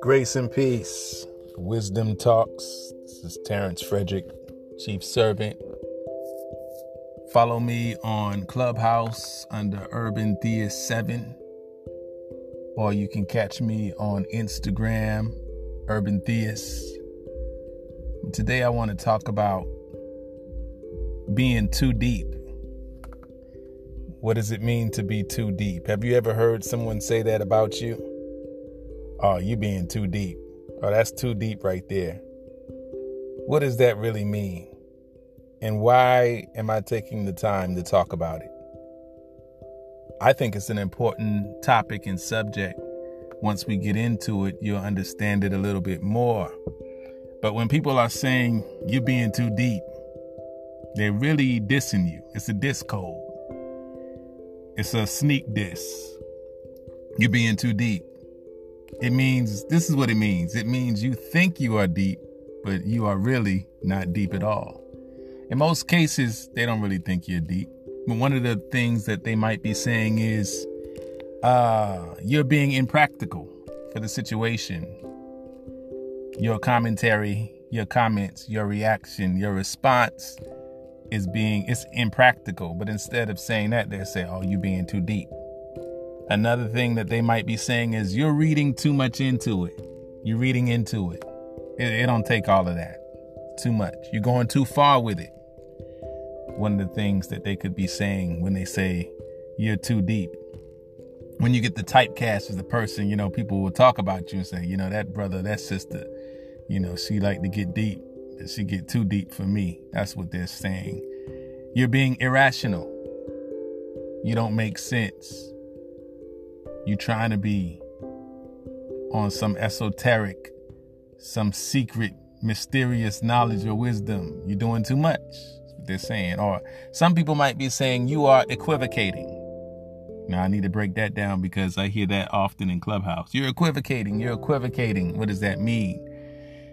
Grace and peace. Wisdom Talks. This is Terrence Frederick, Chief Servant. Follow me on Clubhouse under Urban Theist 7. Or you can catch me on Instagram, Urban Theist. Today I want to talk about being too deep. What does it mean to be too deep? Have you ever heard someone say that about you? Oh, you being too deep. Oh, that's too deep right there. What does that really mean? And why am I taking the time to talk about it? I think it's an important topic and subject. Once we get into it, you'll understand it a little bit more. But when people are saying you're being too deep, they're really dissing you. It's a diss code. It's a sneak diss. You're being too deep. It means this is what it means it means you think you are deep, but you are really not deep at all. In most cases, they don't really think you're deep. But one of the things that they might be saying is, uh, you're being impractical for the situation. Your commentary, your comments, your reaction, your response is being it's impractical. But instead of saying that, they say, "Oh, you're being too deep." Another thing that they might be saying is you're reading too much into it. You're reading into it. It, it don't take all of that. Too much. You're going too far with it. One of the things that they could be saying when they say you're too deep. When you get the typecast as the person, you know, people will talk about you and say, you know, that brother, that sister, you know, she like to get deep. She get too deep for me. That's what they're saying. You're being irrational. You don't make sense You're trying to be on some esoteric, some secret, mysterious knowledge or wisdom. You're doing too much. they're saying. Or some people might be saying you are equivocating. Now I need to break that down because I hear that often in Clubhouse. You're equivocating. You're equivocating. What does that mean?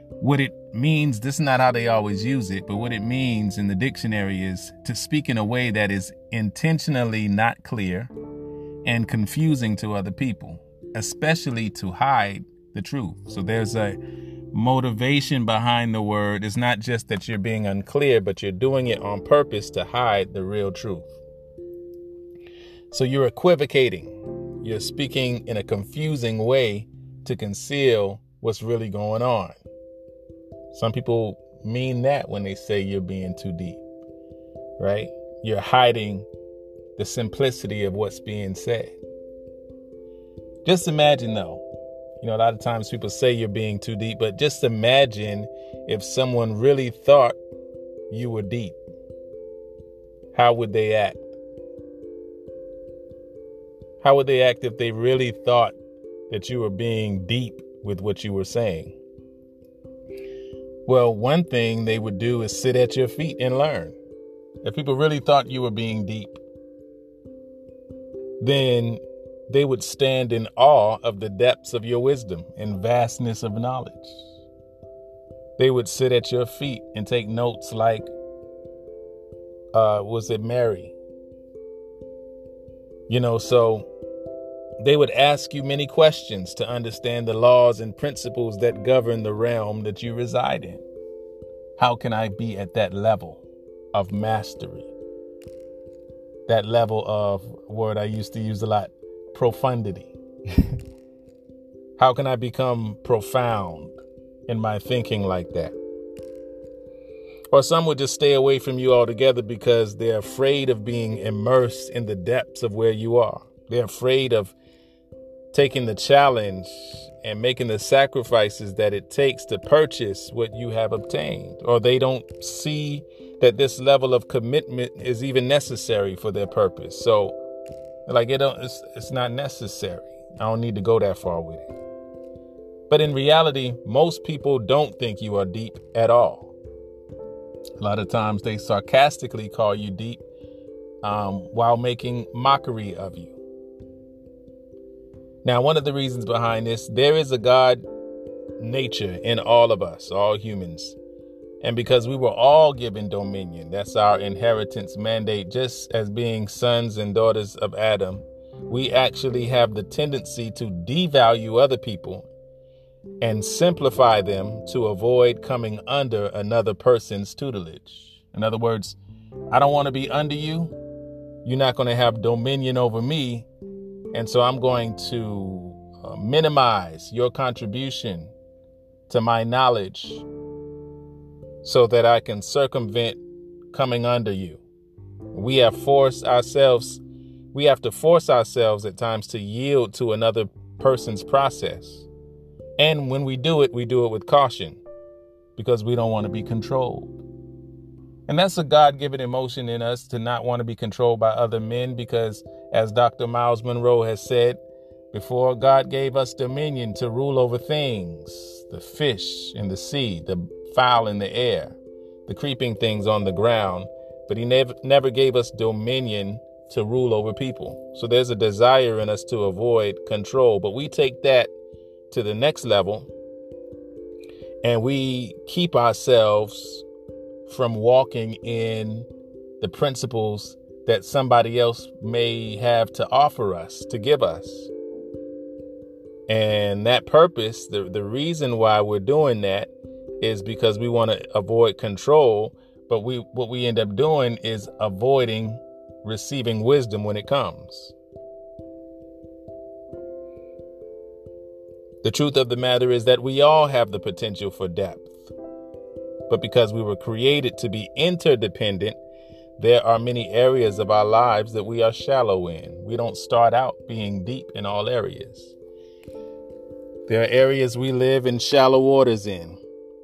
What it means, this is not how they always use it, but what it means in the dictionary is to speak in a way that is intentionally not clear, and confusing to other people, especially to hide the truth. So there's a motivation behind the word. It's not just that you're being unclear, but you're doing it on purpose to hide the real truth. So you're equivocating. You're speaking in a confusing way to conceal what's really going on. Some people mean that when they say you're being too deep, right? You're hiding the simplicity of what's being said. Just imagine, though, you know, a lot of times people say you're being too deep, but just imagine if someone really thought you were deep. How would they act? How would they act if they really thought that you were being deep with what you were saying? Well, one thing they would do is sit at your feet and learn. If people really thought you were being deep, then they would stand in awe of the depths of your wisdom and vastness of knowledge. They would sit at your feet and take notes like, uh, was it Mary? You know, so they would ask you many questions to understand the laws and principles that govern the realm that you reside in. How can I be at that level of mastery? that level of word I used to use a lot profundity. How can I become profound in my thinking like that? Or some would just stay away from you altogether because they're afraid of being immersed in the depths of where you are. They're afraid of taking the challenge and making the sacrifices that it takes to purchase what you have obtained. Or they don't see that this level of commitment is even necessary for their purpose. So, like, it don't, it's, it's not necessary. I don't need to go that far with it. But in reality, most people don't think you are deep at all. A lot of times they sarcastically call you deep um, while making mockery of you. Now, one of the reasons behind this, there is a God nature in all of us, all humans. And because we were all given dominion, that's our inheritance mandate, just as being sons and daughters of Adam, we actually have the tendency to devalue other people and simplify them to avoid coming under another person's tutelage. In other words, I don't want to be under you. You're not going to have dominion over me. And so I'm going to uh, minimize your contribution to my knowledge so that I can circumvent coming under you. We have forced ourselves, we have to force ourselves at times to yield to another person's process. And when we do it, we do it with caution because we don't want to be controlled. And that's a God given emotion in us to not want to be controlled by other men because, as Dr. Myles Munroe has said, before God gave us dominion to rule over things the fish in the sea, the fowl in the air, the creeping things on the ground, but He never, never gave us dominion to rule over people. So there's a desire in us to avoid control, but we take that to the next level and we keep ourselves from walking in the principles that somebody else may have to offer us, to give us. And that purpose, the, the reason why we're doing that is because we want to avoid control, but we what we end up doing is avoiding receiving wisdom when it comes. The truth of the matter is that we all have the potential for depth. But because we were created to be interdependent, there are many areas of our lives that we are shallow in. We don't start out being deep in all areas. There are areas we live in shallow waters in.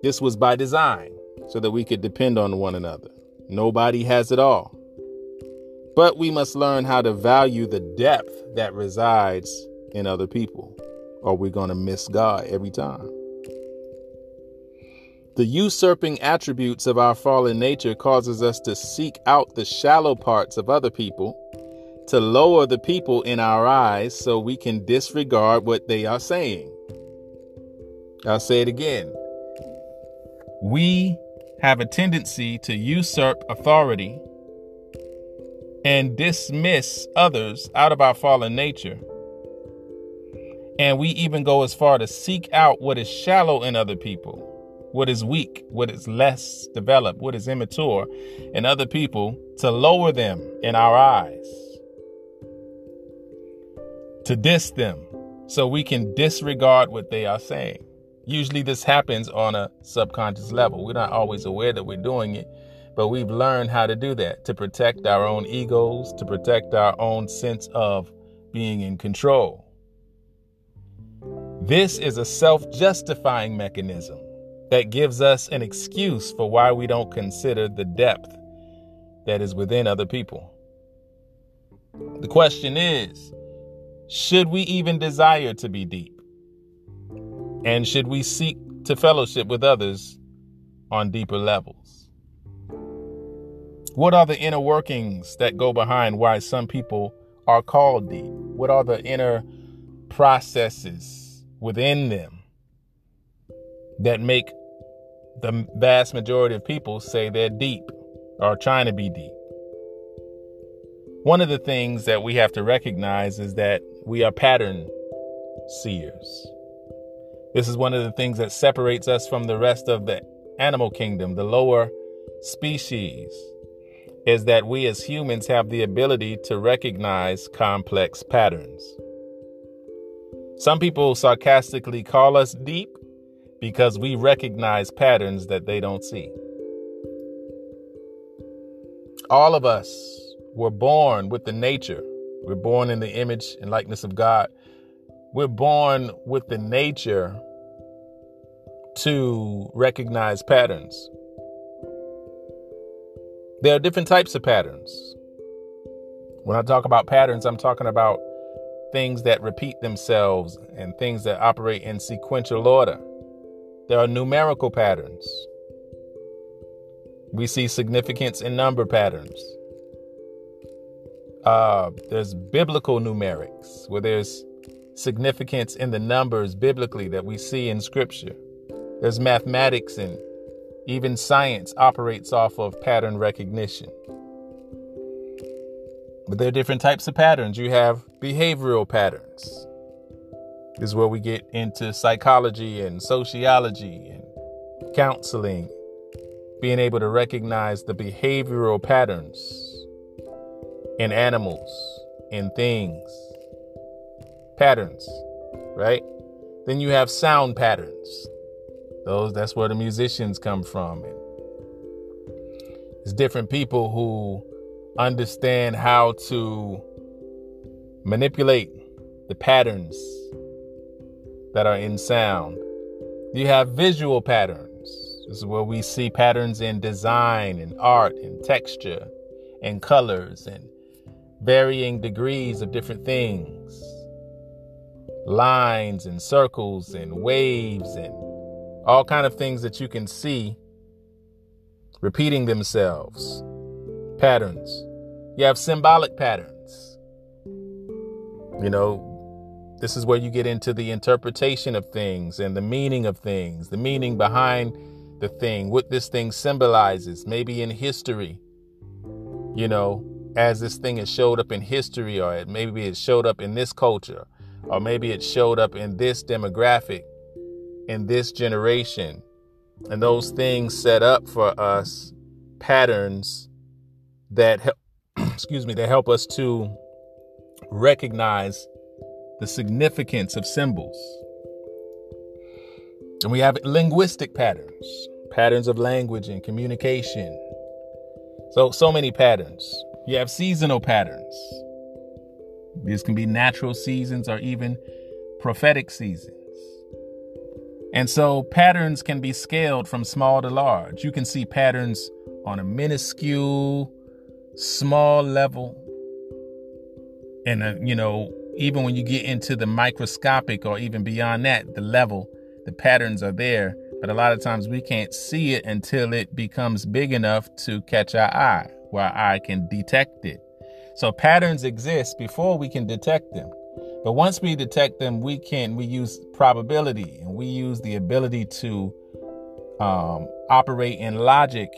This was by design so that we could depend on one another. Nobody has it all. But we must learn how to value the depth that resides in other people, or we're going to miss God every time. The usurping attributes of our fallen nature causes us to seek out the shallow parts of other people, to lower the people in our eyes so we can disregard what they are saying. I'll say it again. We have a tendency to usurp authority and dismiss others out of our fallen nature. And we even go as far to seek out what is shallow in other people what is weak, what is less developed, what is immature in other people to lower them in our eyes, to diss them so we can disregard what they are saying. Usually, this happens on a subconscious level. We're not always aware that we're doing it, but we've learned how to do that to protect our own egos, to protect our own sense of being in control. This is a self justifying mechanism that gives us an excuse for why we don't consider the depth that is within other people. The question is should we even desire to be deep? And should we seek to fellowship with others on deeper levels? What are the inner workings that go behind why some people are called deep? What are the inner processes within them that make the vast majority of people say they're deep or trying to be deep. One of the things that we have to recognize is that we are pattern seers. This is one of the things that separates us from the rest of the animal kingdom, the lower species, is that we as humans have the ability to recognize complex patterns. Some people sarcastically call us deep because we recognize patterns that they don't see. All of us were born with the nature. We're born in the image and likeness of God. We're born with the nature to recognize patterns. There are different types of patterns. When I talk about patterns, I'm talking about things that repeat themselves and things that operate in sequential order. There are numerical patterns. We see significance in number patterns. Uh, there's biblical numerics, where there's significance in the numbers biblically that we see in Scripture. There's mathematics and Even science operates off of pattern recognition. But there are different types of patterns. You have behavioral patterns. This is where we get into psychology and sociology and counseling, being able to recognize the behavioral patterns in animals, in things. Patterns, right? Then you have sound patterns. Those that's where the musicians come from. And it's different people who understand how to manipulate the patterns that are in sound. You have visual patterns. This is where we see patterns in design and art and texture and colors and varying degrees of different things. Lines and circles and waves and all kind of things that you can see repeating themselves. Patterns. You have symbolic patterns. You know, this is where you get into the interpretation of things and the meaning of things, the meaning behind the thing, what this thing symbolizes, maybe in history. You know, as this thing has showed up in history, or it, maybe it showed up in this culture, or maybe it showed up in this demographic in this generation. And those things set up for us patterns that help, excuse me, that help us to recognize the significance of symbols. And we have linguistic patterns, patterns of language and communication. So, so many patterns. You have seasonal patterns. These can be natural seasons or even prophetic seasons. And so patterns can be scaled from small to large. You can see patterns on a minuscule, small level. And, uh, you know, even when you get into the microscopic or even beyond that, the level, the patterns are there. But a lot of times we can't see it until it becomes big enough to catch our eye, where our eye can detect it. So patterns exist before we can detect them. But once we detect them, we can we use probability and we use the ability to um, operate in logic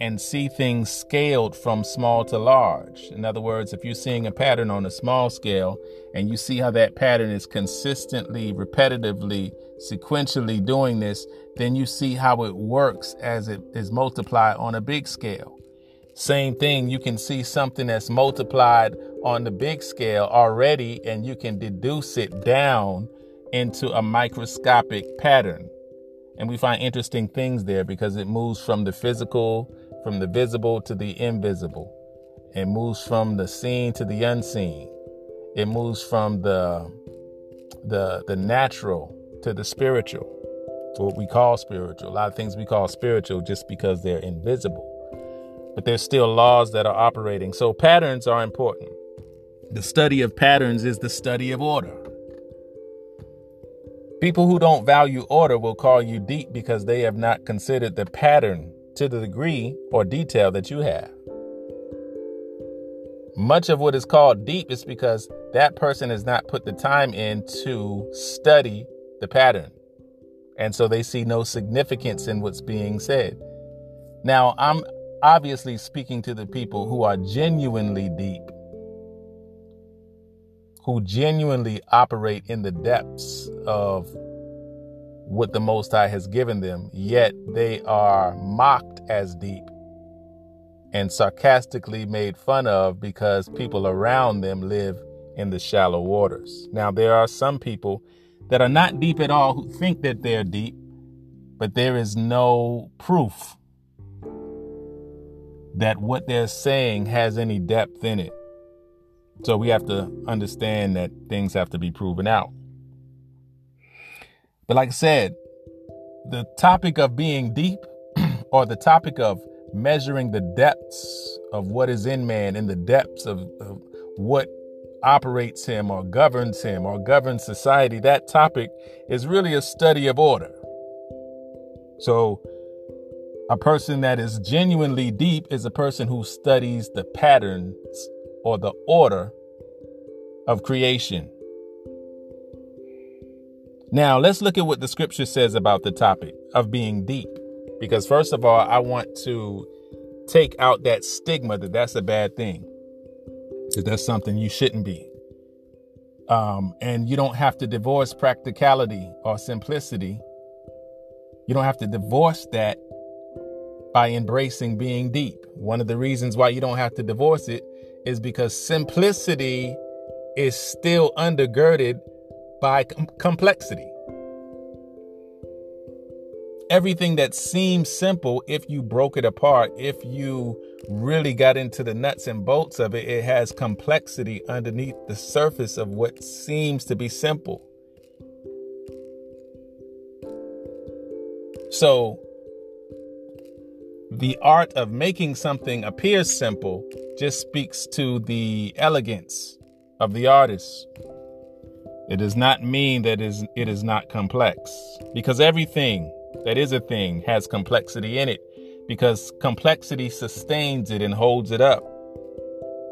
and see things scaled from small to large. In other words, if you're seeing a pattern on a small scale and you see how that pattern is consistently, repetitively, sequentially doing this, then you see how it works as it is multiplied on a big scale. Same thing, you can see something that's multiplied on the big scale already, and you can deduce it down into a microscopic pattern. And we find interesting things there because it moves from the physical, from the visible to the invisible. It moves from the seen to the unseen. It moves from the the the natural to the spiritual. what we call spiritual. A lot of things we call spiritual just because they're invisible but there's still laws that are operating. So patterns are important. The study of patterns is the study of order. People who don't value order will call you deep because they have not considered the pattern to the degree or detail that you have. Much of what is called deep is because that person has not put the time in to study the pattern. And so they see no significance in what's being said. Now, I'm obviously speaking to the people who are genuinely deep, who genuinely operate in the depths of what the Most High has given them, yet they are mocked as deep and sarcastically made fun of because people around them live in the shallow waters. Now, there are some people that are not deep at all who think that they're deep, but there is no proof that what they're saying has any depth in it. So we have to understand that things have to be proven out. But like I said, the topic of being deep or the topic of measuring the depths of what is in man in the depths of, of what operates him or governs him or governs society, that topic is really a study of order. So a person that is genuinely deep is a person who studies the patterns or the order of creation. Now, let's look at what the scripture says about the topic of being deep. Because, first of all, I want to take out that stigma that that's a bad thing, that that's something you shouldn't be. Um, and you don't have to divorce practicality or simplicity. You don't have to divorce that by embracing being deep. One of the reasons why you don't have to divorce it is because simplicity is still undergirded by com- complexity. Everything that seems simple, if you broke it apart, if you really got into the nuts and bolts of it, it has complexity underneath the surface of what seems to be simple. So, the art of making something appear simple just speaks to the elegance of the artist. It does not mean that it is not complex because everything that is a thing has complexity in it because complexity sustains it and holds it up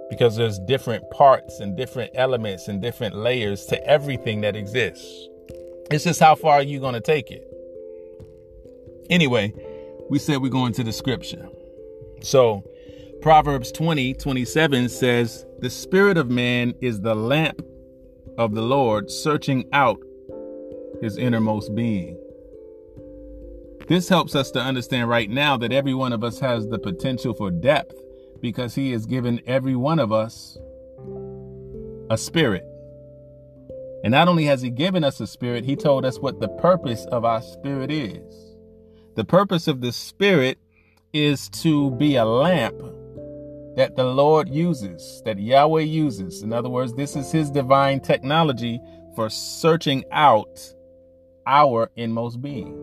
because there's different parts and different elements and different layers to everything that exists. It's just how far you're you going to take it? Anyway, we said we're going to the scripture. So, Proverbs 20 27 says, The spirit of man is the lamp of the Lord, searching out his innermost being. This helps us to understand right now that every one of us has the potential for depth because he has given every one of us a spirit. And not only has he given us a spirit, he told us what the purpose of our spirit is. The purpose of the Spirit is to be a lamp that the Lord uses, that Yahweh uses. In other words, this is His divine technology for searching out our inmost being.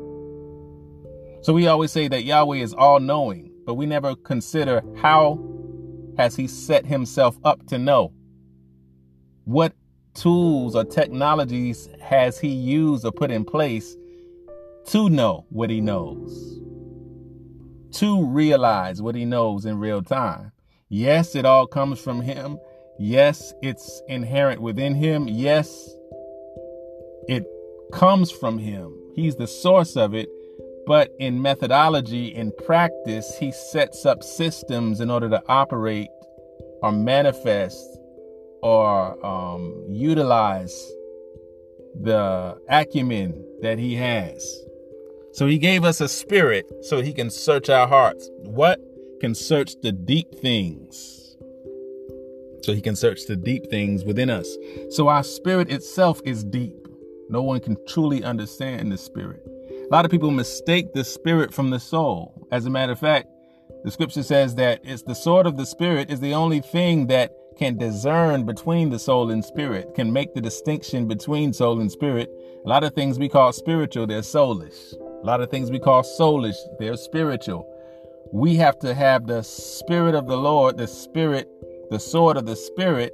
So we always say that Yahweh is all knowing, but we never consider how has He set Himself up to know? What tools or technologies has He used or put in place to know what he knows, to realize what he knows in real time. Yes, it all comes from him. Yes, it's inherent within him. Yes, it comes from him. He's the source of it. But in methodology, in practice, he sets up systems in order to operate or manifest or um, utilize the acumen that he has. So he gave us a spirit so he can search our hearts. What? Can search the deep things. So he can search the deep things within us. So our spirit itself is deep. No one can truly understand the spirit. A lot of people mistake the spirit from the soul. As a matter of fact, the scripture says that it's the sword of the spirit is the only thing that can discern between the soul and spirit, can make the distinction between soul and spirit. A lot of things we call spiritual, they're soulish. A lot of things we call soulish, they're spiritual. We have to have the spirit of the Lord, the spirit, the sword of the spirit,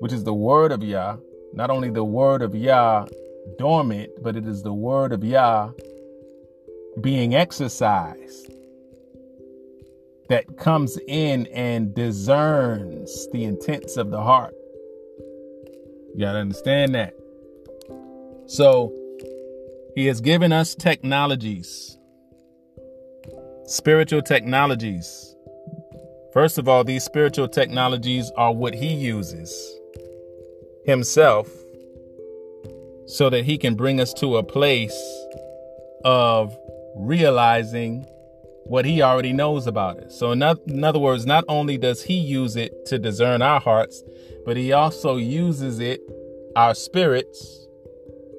which is the word of Yah. Not only the word of Yah dormant, but it is the word of Yah being exercised that comes in and discerns the intents of the heart. You got to understand that. So, he has given us technologies, spiritual technologies. First of all, these spiritual technologies are what He uses Himself so that He can bring us to a place of realizing what He already knows about it. So, in other words, not only does He use it to discern our hearts, but He also uses it, our spirits,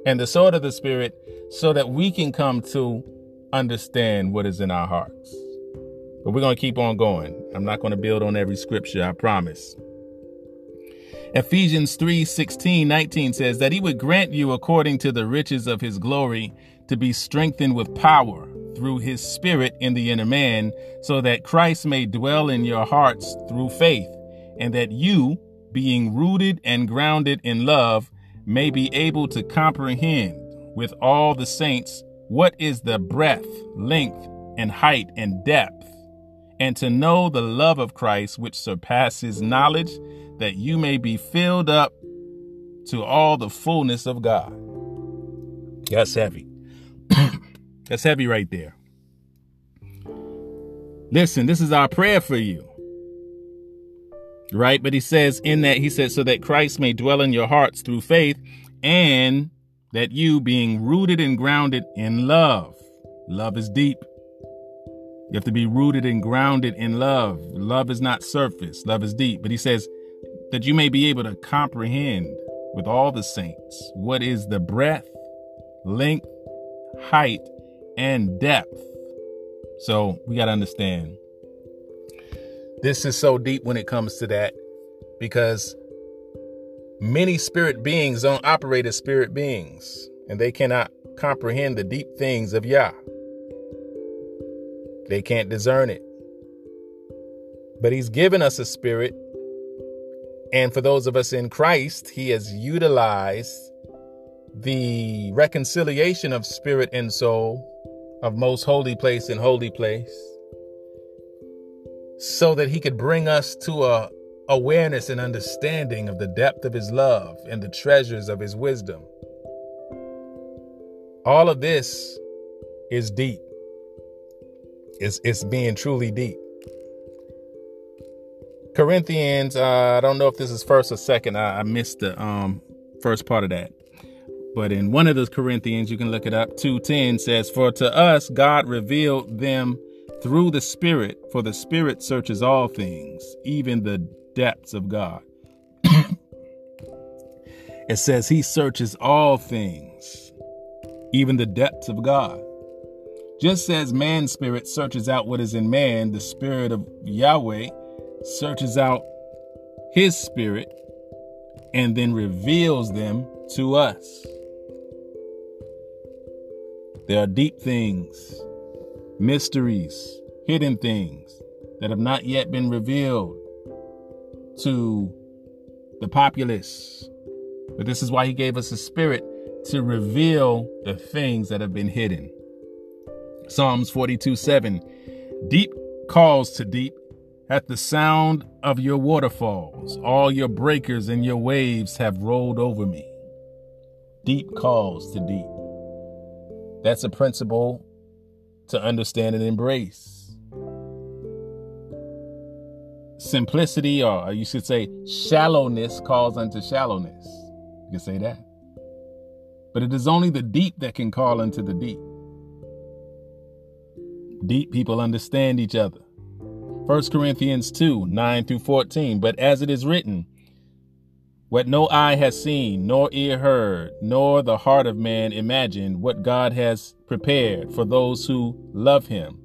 and the sword of the Spirit so that we can come to understand what is in our hearts. But we're going to keep on going. I'm not going to build on every scripture, I promise. Ephesians 3 16, 19 says that he would grant you according to the riches of his glory to be strengthened with power through his spirit in the inner man, so that Christ may dwell in your hearts through faith, and that you, being rooted and grounded in love, may be able to comprehend with all the saints what is the breadth, length, and height and depth, and to know the love of Christ which surpasses knowledge, that you may be filled up to all the fullness of God. That's heavy. That's heavy right there. Listen, this is our prayer for you. Right? But he says in that, he says, so that Christ may dwell in your hearts through faith, and that you, being rooted and grounded in love, love is deep. You have to be rooted and grounded in love. Love is not surface, love is deep. But he says that you may be able to comprehend with all the saints what is the breadth, length, height, and depth. So we got to understand this is so deep when it comes to that because many spirit beings don't operate as spirit beings and they cannot comprehend the deep things of Yah. They can't discern it. But He's given us a spirit. And for those of us in Christ, He has utilized the reconciliation of spirit and soul, of most holy place and holy place, so that He could bring us to a awareness and understanding of the depth of His love and the treasures of His wisdom. All of this is deep. It's it's being truly deep. Corinthians, uh, I don't know if this is first or second. I, I missed the um, first part of that. But in one of those Corinthians, you can look it up. 2:10 says, For to us God revealed them through the Spirit, for the Spirit searches all things, even the depths of God. it says he searches all things, even the depths of God. Just as man's spirit searches out what is in man, the spirit of Yahweh searches out his spirit and then reveals them to us. There are deep things, mysteries, hidden things that have not yet been revealed to the populace. But this is why he gave us a spirit to reveal the things that have been hidden. Psalms 42 7. Deep calls to deep at the sound of your waterfalls. All your breakers and your waves have rolled over me. Deep calls to deep. That's a principle to understand and embrace. Simplicity, or you should say shallowness, calls unto shallowness. You can say that. But it is only the deep that can call unto the deep. Deep people understand each other. 1 Corinthians 2 9 through 14. But as it is written, what no eye has seen, nor ear heard, nor the heart of man imagined, what God has prepared for those who love him.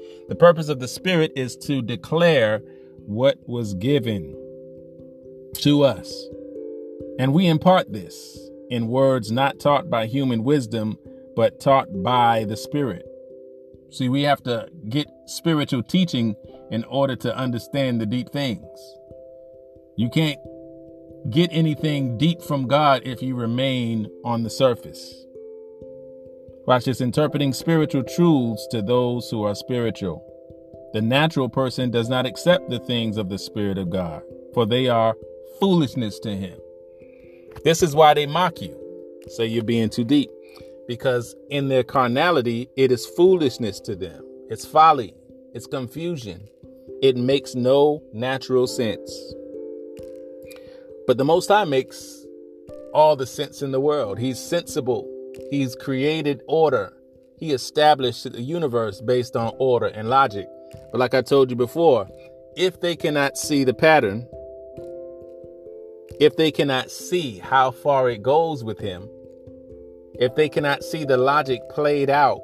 The purpose of the Spirit is to declare what was given to us. And we impart this in words not taught by human wisdom, but taught by the Spirit. See, we have to get spiritual teaching in order to understand the deep things. You can't get anything deep from God if you remain on the surface. Watch this interpreting spiritual truths to those who are spiritual. The natural person does not accept the things of the Spirit of God, for they are foolishness to him. This is why they mock you, say you're being too deep because in their carnality, it is foolishness to them. It's folly, it's confusion. It makes no natural sense. But the Most High makes all the sense in the world. He's sensible, He's created order, He established the universe based on order and logic. But like I told you before, if they cannot see the pattern, if they cannot see how far it goes with Him, if they cannot see the logic played out,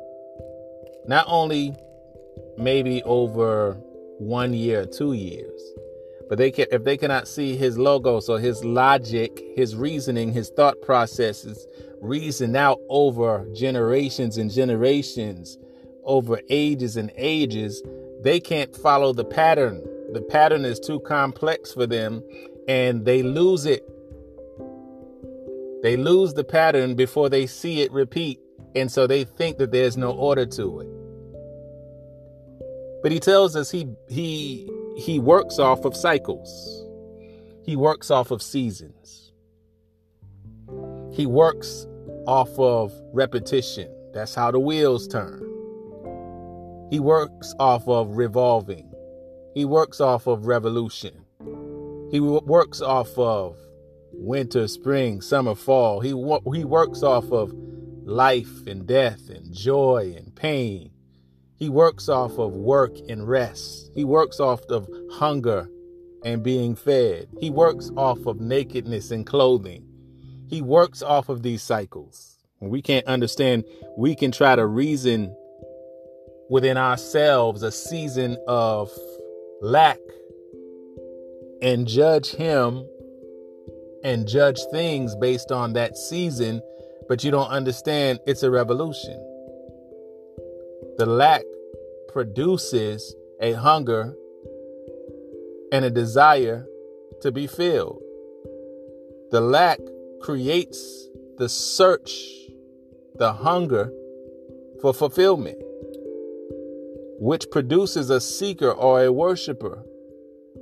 not only maybe over one year, two years, but they can, if they cannot see his logos or his logic, his reasoning, his thought processes reason out over generations and generations, over ages and ages, they can't follow the pattern. The pattern is too complex for them and they lose it. They lose the pattern before they see it repeat. And so they think that there's no order to it. But he tells us he he he works off of cycles. He works off of seasons. He works off of repetition. That's how the wheels turn. He works off of revolving. He works off of revolution. He works off of winter, spring, summer, fall. He he works off of life and death and joy and pain. He works off of work and rest. He works off of hunger and being fed. He works off of nakedness and clothing. He works off of these cycles. When we can't understand, we can try to reason within ourselves a season of lack and judge him and judge things based on that season, but you don't understand it's a revolution. The lack produces a hunger and a desire to be filled. The lack creates the search, the hunger for fulfillment, which produces a seeker or a worshiper,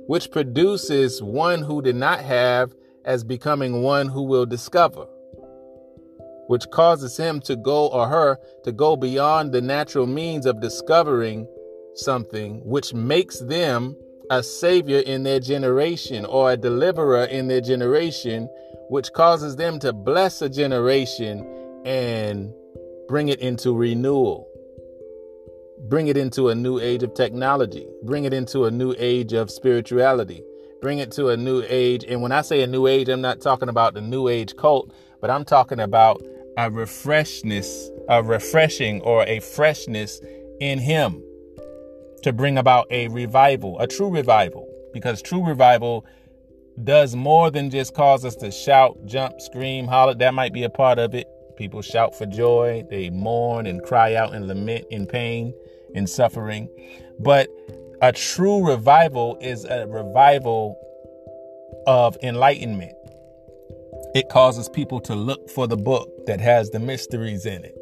which produces one who did not have as becoming one who will discover, which causes him to go or her to go beyond the natural means of discovering something, which makes them a savior in their generation or a deliverer in their generation, which causes them to bless a generation and bring it into renewal. Bring it into a new age of technology. Bring it into a new age of spirituality bring it to a new age. And when I say a new age, I'm not talking about the new age cult, but I'm talking about a refreshness, a refreshing or a freshness in Him to bring about a revival, a true revival. Because true revival does more than just cause us to shout, jump, scream, holler. That might be a part of it. People shout for joy, they mourn and cry out and lament in pain and suffering. But a true revival is a revival of enlightenment. It causes people to look for the book that has the mysteries in it.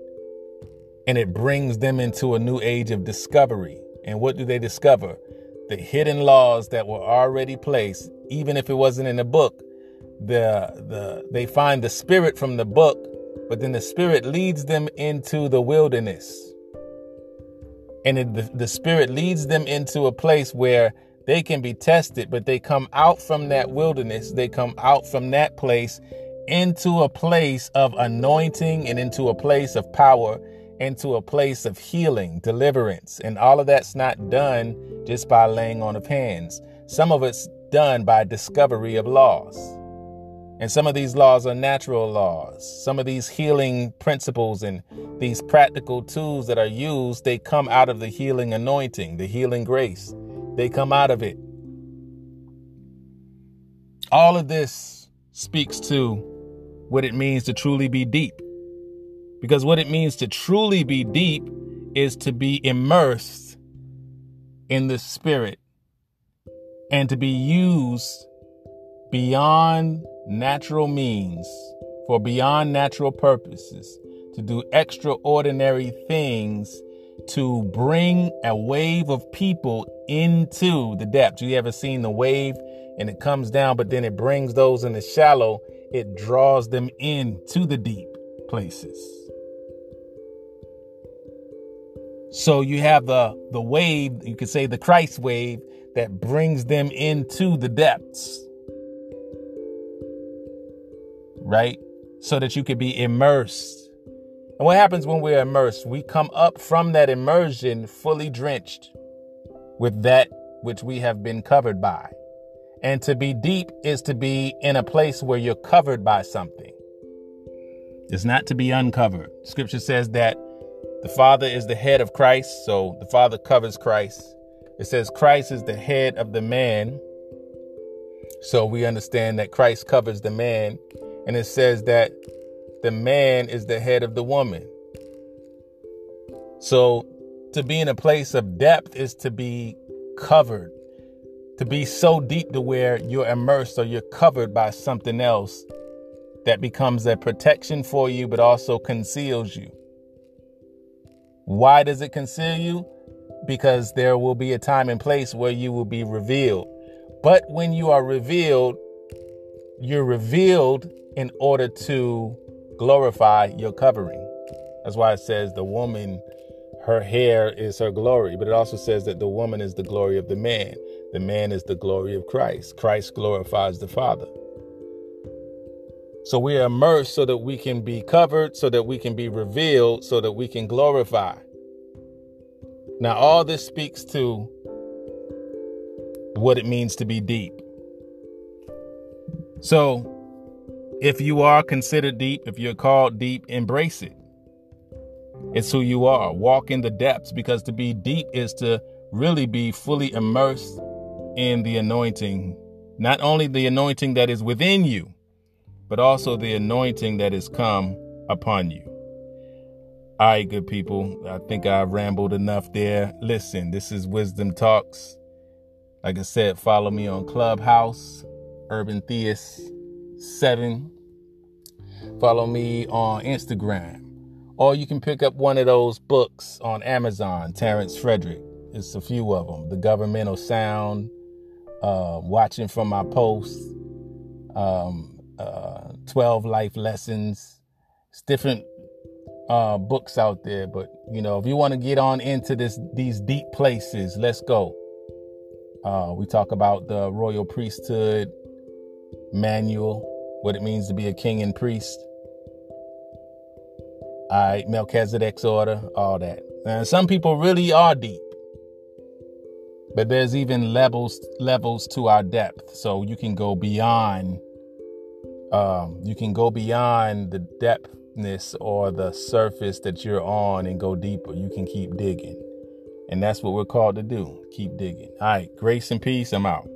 And it brings them into a new age of discovery. And what do they discover? The hidden laws that were already placed, even if it wasn't in the book. The the they find the spirit from the book, but then the spirit leads them into the wilderness and it, the, the Spirit leads them into a place where they can be tested, but they come out from that wilderness, they come out from that place into a place of anointing and into a place of power, into a place of healing, deliverance. And all of that's not done just by laying on of hands. Some of it's done by discovery of laws. And some of these laws are natural laws. Some of these healing principles and these practical tools that are used, they come out of the healing anointing, the healing grace. They come out of it. All of this speaks to what it means to truly be deep. Because what it means to truly be deep is to be immersed in the spirit and to be used beyond natural means for beyond natural purposes to do extraordinary things to bring a wave of people into the depths. You ever seen the wave and it comes down, but then it brings those in the shallow, it draws them into the deep places. So you have the the wave, you could say the Christ wave that brings them into the depths. Right? So that you could be immersed and what happens when we're immersed? We come up from that immersion fully drenched with that which we have been covered by. And to be deep is to be in a place where you're covered by something. It's not to be uncovered. Scripture says that the Father is the head of Christ, so the Father covers Christ. It says Christ is the head of the man. So we understand that Christ covers the man. And it says that the man is the head of the woman. So to be in a place of depth is to be covered, to be so deep to where you're immersed or you're covered by something else that becomes a protection for you, but also conceals you. Why does it conceal you? Because there will be a time and place where you will be revealed. But when you are revealed, you're revealed in order to glorify your covering. That's why it says the woman, her hair is her glory. But it also says that the woman is the glory of the man. The man is the glory of Christ. Christ glorifies the Father. So we are immersed so that we can be covered, so that we can be revealed, so that we can glorify. Now, all this speaks to what it means to be deep. So, if you are considered deep, if you're called deep, embrace it. It's who you are. Walk in the depths because to be deep is to really be fully immersed in the anointing, not only the anointing that is within you, but also the anointing that has come upon you. All right, good people. I think I rambled enough there. Listen, this is Wisdom Talks. Like I said, follow me on Clubhouse, Urban Theist 7. Follow me on Instagram. Or you can pick up one of those books on Amazon, Terrence Frederick. It's a few of them. The Governmental Sound, uh, Watching from My Post, um, uh, 12 life lessons. It's different uh, books out there, but you know, if you want to get on into this these deep places, let's go. Uh, we talk about the royal priesthood manual, what it means to be a king and priest. All right, Melchizedek's order, all that. And some people really are deep. But there's even levels levels to our depth. So you can go beyond um, you can go beyond the depthness or the surface that you're on and go deeper. You can keep digging. And that's what we're called to do keep digging. All right, grace and peace. I'm out.